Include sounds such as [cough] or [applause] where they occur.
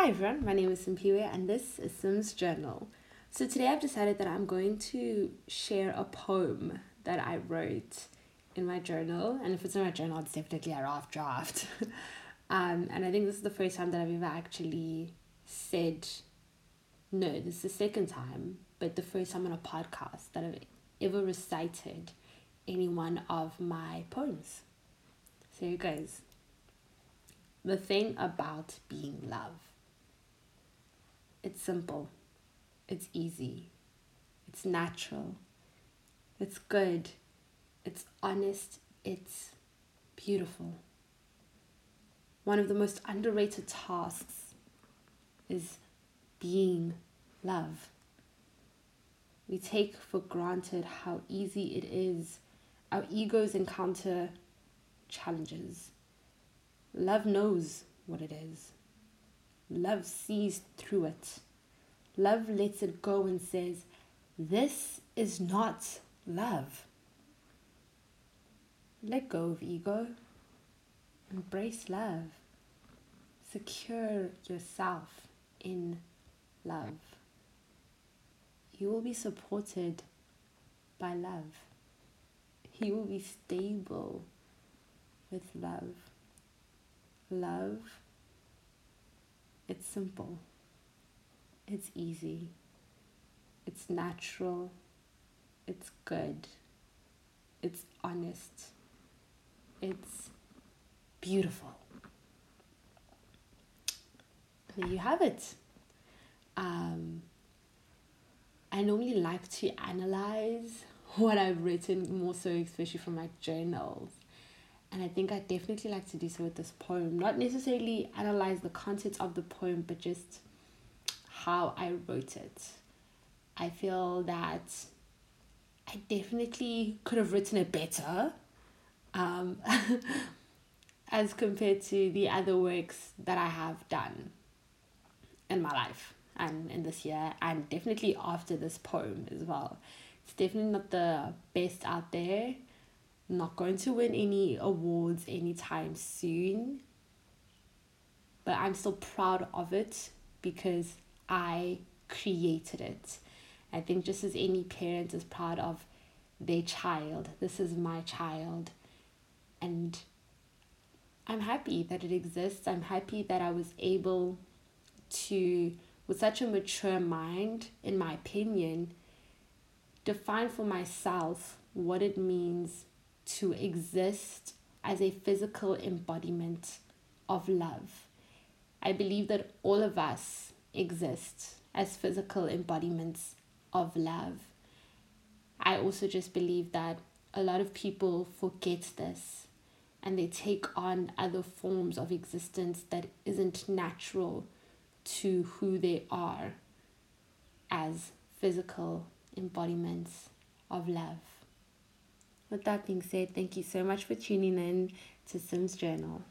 Hi everyone, my name is Simpiwe and this is Sim's Journal. So today I've decided that I'm going to share a poem that I wrote in my journal. And if it's in my journal, it's definitely a rough draft. [laughs] um, and I think this is the first time that I've ever actually said, no, this is the second time, but the first time on a podcast that I've ever recited any one of my poems. So you guys, the thing about being love it's simple, it's easy, it's natural, it's good, it's honest, it's beautiful. One of the most underrated tasks is being love. We take for granted how easy it is. Our egos encounter challenges. Love knows what it is. Love sees through it. Love lets it go and says, This is not love. Let go of ego. Embrace love. Secure yourself in love. You will be supported by love. You will be stable with love. Love simple, it's easy, it's natural, it's good, it's honest, it's beautiful. There you have it. Um, I normally like to analyze [laughs] what I've written more so, especially from my journals. And I think I definitely like to do so with this poem. Not necessarily analyze the content of the poem, but just how I wrote it. I feel that I definitely could have written it better um, [laughs] as compared to the other works that I have done in my life and in this year, and definitely after this poem as well. It's definitely not the best out there not going to win any awards anytime soon. But I'm still proud of it because I created it. I think just as any parent is proud of their child, this is my child. And I'm happy that it exists. I'm happy that I was able to, with such a mature mind, in my opinion, define for myself what it means to exist as a physical embodiment of love. I believe that all of us exist as physical embodiments of love. I also just believe that a lot of people forget this and they take on other forms of existence that isn't natural to who they are as physical embodiments of love. With that being said, thank you so much for tuning in to Sim's Journal.